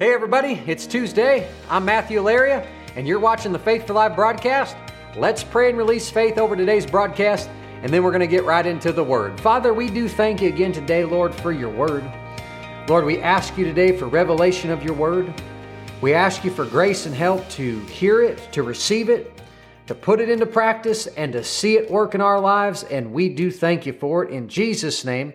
Hey, everybody, it's Tuesday. I'm Matthew Allaria, and you're watching the Faith for Life broadcast. Let's pray and release faith over today's broadcast, and then we're going to get right into the Word. Father, we do thank you again today, Lord, for your Word. Lord, we ask you today for revelation of your Word. We ask you for grace and help to hear it, to receive it, to put it into practice, and to see it work in our lives, and we do thank you for it. In Jesus' name,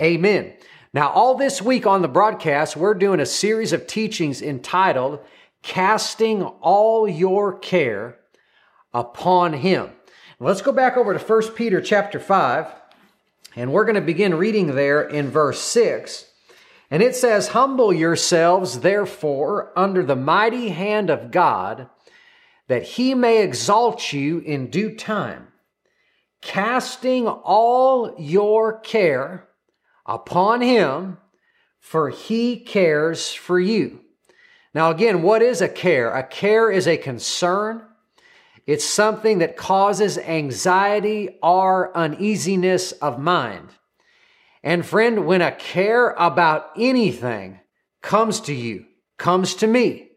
amen. Now, all this week on the broadcast, we're doing a series of teachings entitled Casting All Your Care Upon Him. Let's go back over to 1 Peter chapter 5, and we're going to begin reading there in verse 6. And it says, Humble yourselves, therefore, under the mighty hand of God, that he may exalt you in due time, casting all your care upon him, for he cares for you. Now, again, what is a care? A care is a concern. It's something that causes anxiety or uneasiness of mind. And friend, when a care about anything comes to you, comes to me,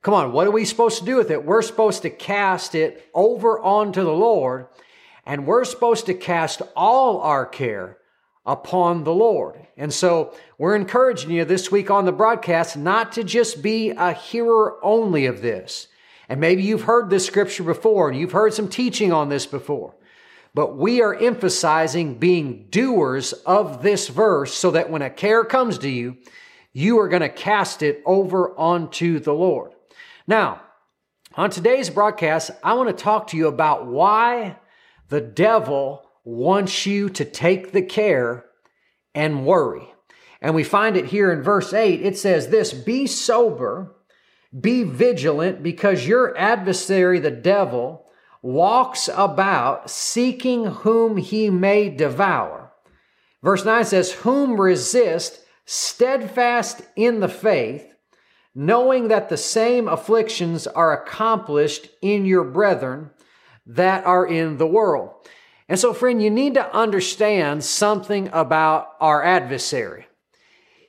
come on, what are we supposed to do with it? We're supposed to cast it over onto the Lord, and we're supposed to cast all our care upon the Lord. And so we're encouraging you this week on the broadcast not to just be a hearer only of this. And maybe you've heard this scripture before and you've heard some teaching on this before. But we are emphasizing being doers of this verse so that when a care comes to you, you are going to cast it over onto the Lord. Now, on today's broadcast, I want to talk to you about why the devil wants you to take the care and worry. And we find it here in verse 8. It says this Be sober, be vigilant, because your adversary, the devil, walks about seeking whom he may devour. Verse 9 says, Whom resist, steadfast in the faith, knowing that the same afflictions are accomplished in your brethren that are in the world. And so, friend, you need to understand something about our adversary.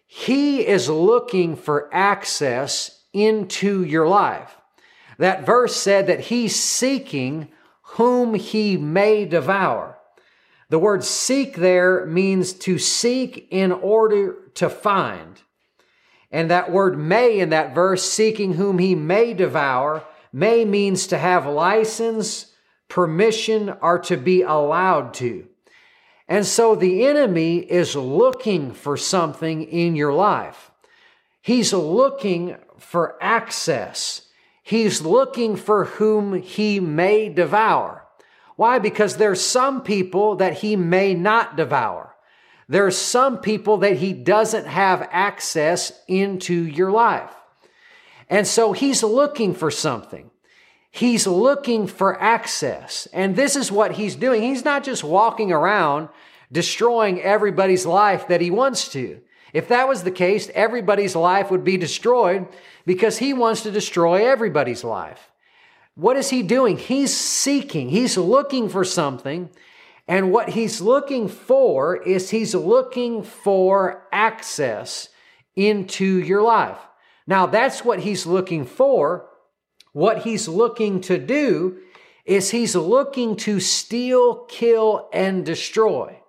He is looking for access into your life. That verse said that he's seeking whom he may devour. The word seek there means to seek in order to find. And that word may in that verse, seeking whom he may devour, may means to have license, permission or to be allowed to. And so the enemy is looking for something in your life. He's looking for access. He's looking for whom he may devour. Why? Because there's some people that he may not devour. There's some people that he doesn't have access into your life. And so he's looking for something. He's looking for access. And this is what he's doing. He's not just walking around destroying everybody's life that he wants to. If that was the case, everybody's life would be destroyed because he wants to destroy everybody's life. What is he doing? He's seeking, he's looking for something. And what he's looking for is he's looking for access into your life. Now, that's what he's looking for what he's looking to do is he's looking to steal, kill, and destroy.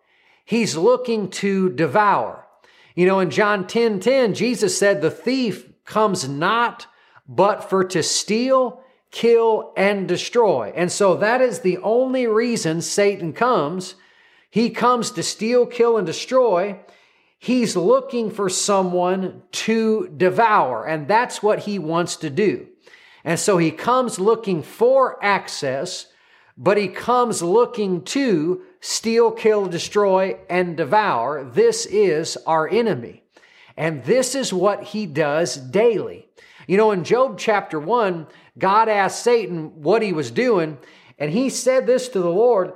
He's looking to devour. You know, in John 10 10, Jesus said, The thief comes not but for to steal, kill, and destroy. And so that is the only reason Satan comes. He comes to steal, kill, and destroy. He's looking for someone to devour, and that's what he wants to do. And so he comes looking for access, but he comes looking to steal, kill, destroy, and devour. This is our enemy. And this is what he does daily. You know, in Job chapter 1, God asked Satan what he was doing, and he said this to the Lord.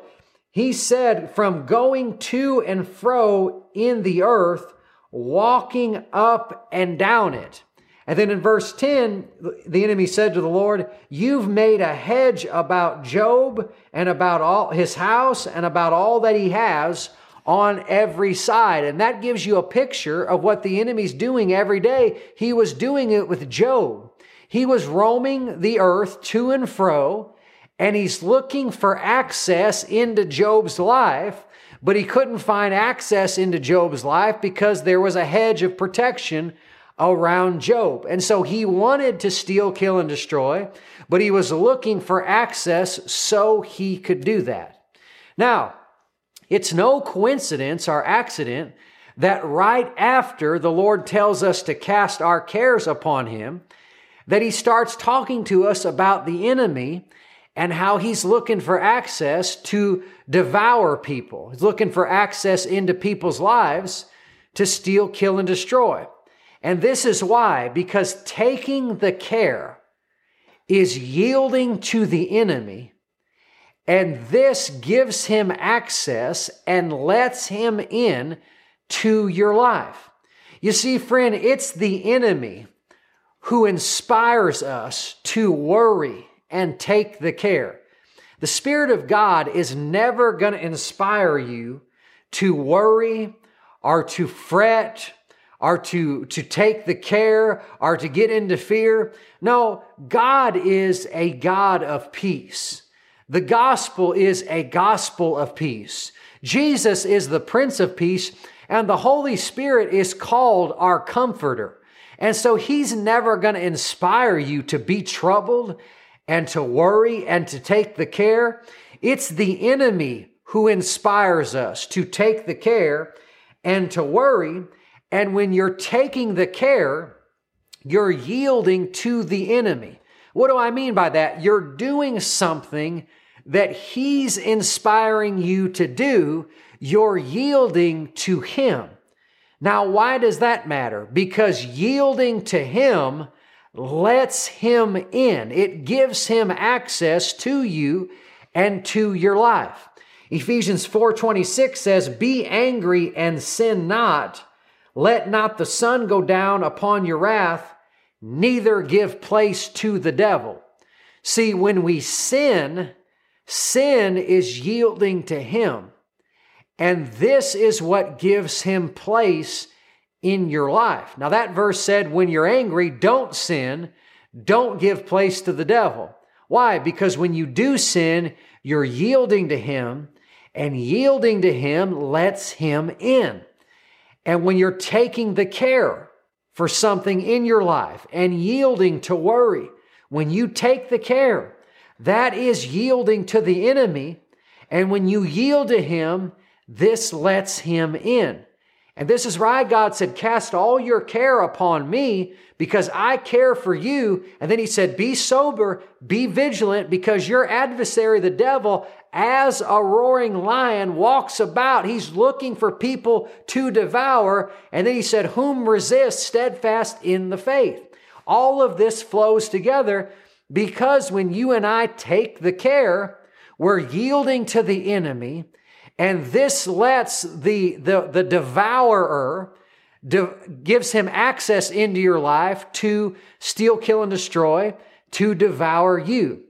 He said, From going to and fro in the earth, walking up and down it. And then in verse 10, the enemy said to the Lord, You've made a hedge about Job and about all his house and about all that he has. on every side. And that gives you a picture of what the enemy's doing every day. He was doing it with Job. He was roaming the earth to and fro, and he's looking for access into Job's life, but he couldn't find access into Job's life because there was a hedge of protection around Job. And so he wanted to steal, kill, and destroy, but he was looking for access so he could do that. Now, it's no coincidence or accident that right after the Lord tells us to cast our cares upon Him, that He starts talking to us about the enemy and how He's looking for access to devour people. He's looking for access into people's lives to steal, kill, and destroy. And this is why, because taking the care is yielding to the enemy and this gives him access and lets him in to your life. You see, friend, it's the enemy who inspires us to worry and take the care. The Spirit of God is never going to inspire you to worry or to fret or to, to take the care are to get into fear. No, God is a God of peace. The gospel is a gospel of peace. Jesus is the Prince of Peace, and the Holy Spirit is called our comforter. And so he's never going to inspire you to be troubled and to worry and to take the care. It's the enemy who inspires us to take the care and to worry. And when you're taking the care, you're yielding to the enemy. What do I mean by that? You're doing something that He's inspiring you to do, you're yielding to Him. Now, why does that matter? Because yielding to Him lets Him in. It gives Him access to you and to your life. Ephesians 4:26 says, "Be angry and sin not. Let not the sun go down upon your wrath, neither give place to the devil." See, when we sin, Sin is yielding to Him. And this is what gives Him place in your life. Now, that verse said, when you're angry, don't sin, don't give place to the devil. Why? Because when you do sin, you're yielding to Him, and yielding to Him lets Him in. And when you're taking the care for something in your life and yielding to worry, when you take the care, that is yielding to the enemy. And when you yield to him, this lets him in. And this is why God said, Cast all your care upon me because I care for you. And then he said, Be sober, be vigilant because your adversary, the devil, as a roaring lion walks about. He's looking for people to devour. And then he said, Whom resist steadfast in the faith. All of this flows together because when you and I take the care, we're yielding to the enemy, and this lets the, the, the devourer, de- gives him access into your life to steal, kill, and destroy, to devour you.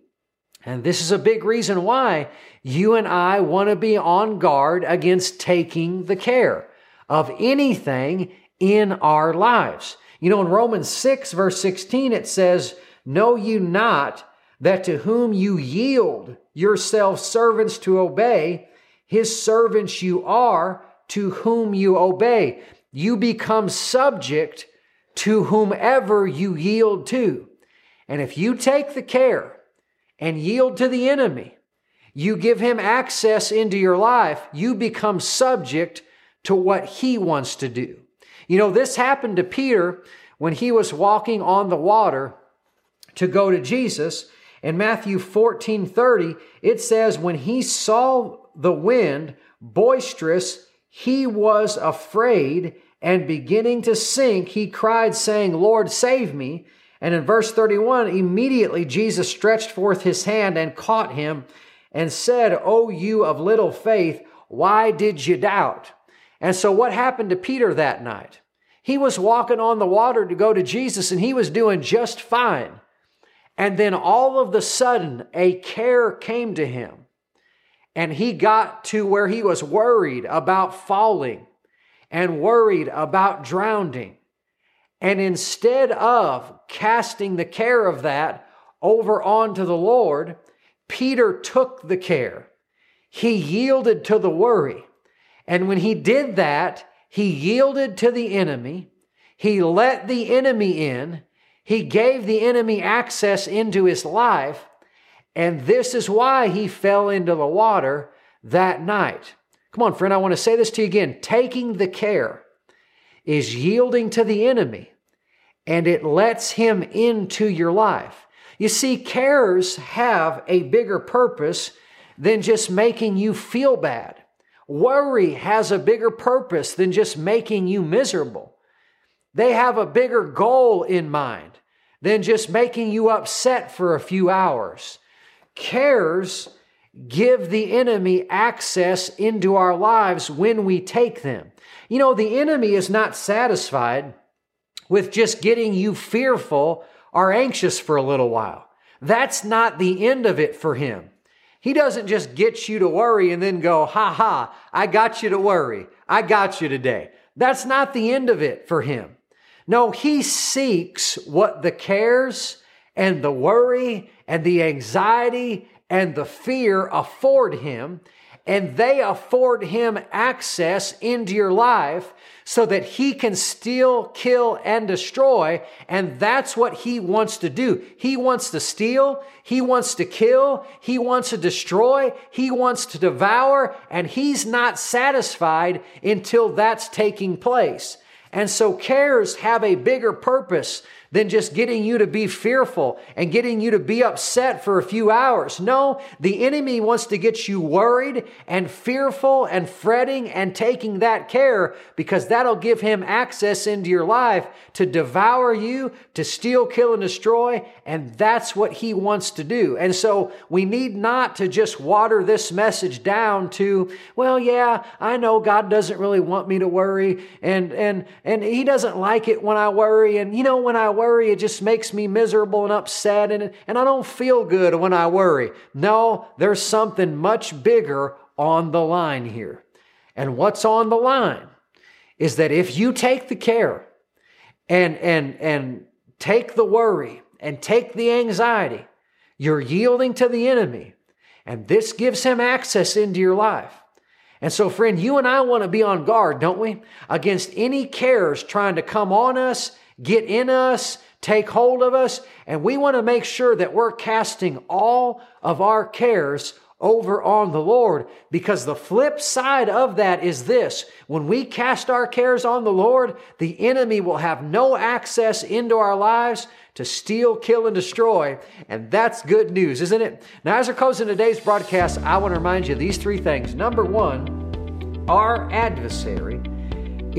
And this is a big reason why you and I want to be on guard against taking the care of anything in our lives. You know, in Romans 6, verse 16, it says, Know you not that to whom you yield yourselves servants to obey, his servants you are to whom you obey. You become subject to whomever you yield to. And if you take the care and yield to the enemy, you give him access into your life, you become subject to what he wants to do. You know, this happened to Peter when he was walking on the water to go to Jesus. In Matthew 14 30, it says, When he saw the wind boisterous, he was afraid, and beginning to sink, he cried, saying, Lord, save me. And in verse 31, immediately Jesus stretched forth his hand and caught him and said, O you of little faith, why did you doubt? And so, what happened to Peter that night? He was walking on the water to go to Jesus, and he was doing just fine. And then all of the sudden, a care came to him. and he got to where he was worried about falling and worried about drowning. And instead of casting the care of that over onto the Lord, Peter took the care. He yielded to the worry. And when he did that, he yielded to the enemy. He let the enemy in. He gave the enemy access into his life. And this is why he fell into the water that night. Come on, friend, I want to say this to you again. Taking the care is yielding to the enemy and it lets him into your life. You see, cares have a bigger purpose than just making you feel bad. Worry has a bigger purpose than just making you miserable. They have a bigger goal in mind than just making you upset for a few hours. Cares give the enemy access into our lives when we take them. You know, the enemy is not satisfied with just getting you fearful or anxious for a little while. That's not the end of it for him. He doesn't just get you to worry and then go, ha ha, I got you to worry. I got you today. That's not the end of it for him. No, he seeks what the cares and the worry and the anxiety and the fear afford him, and they afford him access into your life so that he can steal, kill, and destroy. And that's what he wants to do. He wants to steal, he wants to kill, he wants to destroy, he wants to devour, and he's not satisfied until that's taking place. And so cares have a bigger purpose than just getting you to be fearful and getting you to be upset for a few hours. No, the enemy wants to get you worried and fearful and fretting and taking that care because that'll give him access into your life to devour you, to steal, kill, and destroy. And that's what he wants to do. And so we need not to just water this message down to, well, yeah, I know God doesn't really want me to worry and, and, and he doesn't like it when I worry. And you know, when I worry, it just makes me miserable and upset, and, and I don't feel good when I worry. No, there's something much bigger on the line here. And what's on the line is that if you take the care and, and, and take the worry and take the anxiety, you're yielding to the enemy, and this gives him access into your life. And so, friend, you and I want to be on guard, don't we? Against any cares trying to come on us get in us, take hold of us, and we want to make sure that we're casting all of our cares over on the Lord because the flip side of that is this. When we cast our cares on the Lord, the enemy will have no access into our lives to steal, kill, and destroy. And that's good news, isn't it? Now, as we're closing today's broadcast, I want to remind you these three things. Number one, our adversary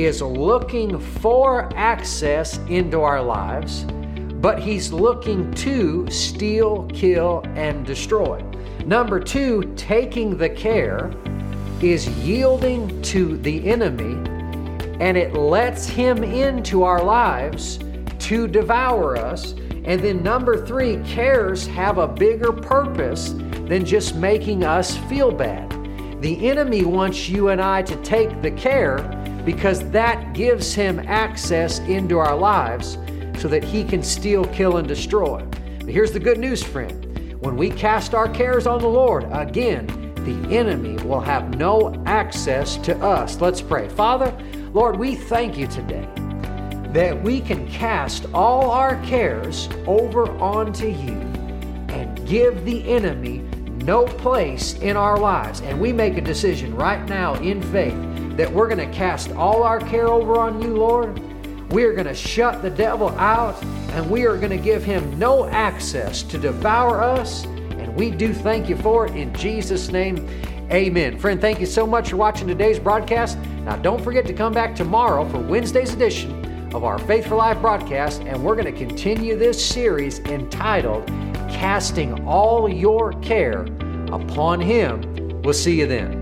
is looking for access into our lives, but he's looking to steal, kill, and destroy. Number two, taking the care is yielding to the enemy and it lets him into our lives to devour us. And then number three, cares have a bigger purpose than just making us feel bad. The enemy wants you and I to take the care because that gives him access into our lives so that he can steal, kill, and destroy. But here's the good news, friend. When we cast our cares on the Lord, again, the enemy will have no access to us. Let's pray. Father, Lord, we thank you today that we can cast all our cares over onto you and give the enemy no place in our lives. And we make a decision right now in faith that we're going to cast all our care over on you, Lord. We are going to shut the devil out and we are going to give him no access to devour us. And we do thank you for it in Jesus' name. Amen. Friend, thank you so much for watching today's broadcast. Now, don't forget to come back tomorrow for Wednesday's edition of our Faith for Life broadcast, and we're going to continue this series entitled Casting All Your Care Upon Him. We'll see you then.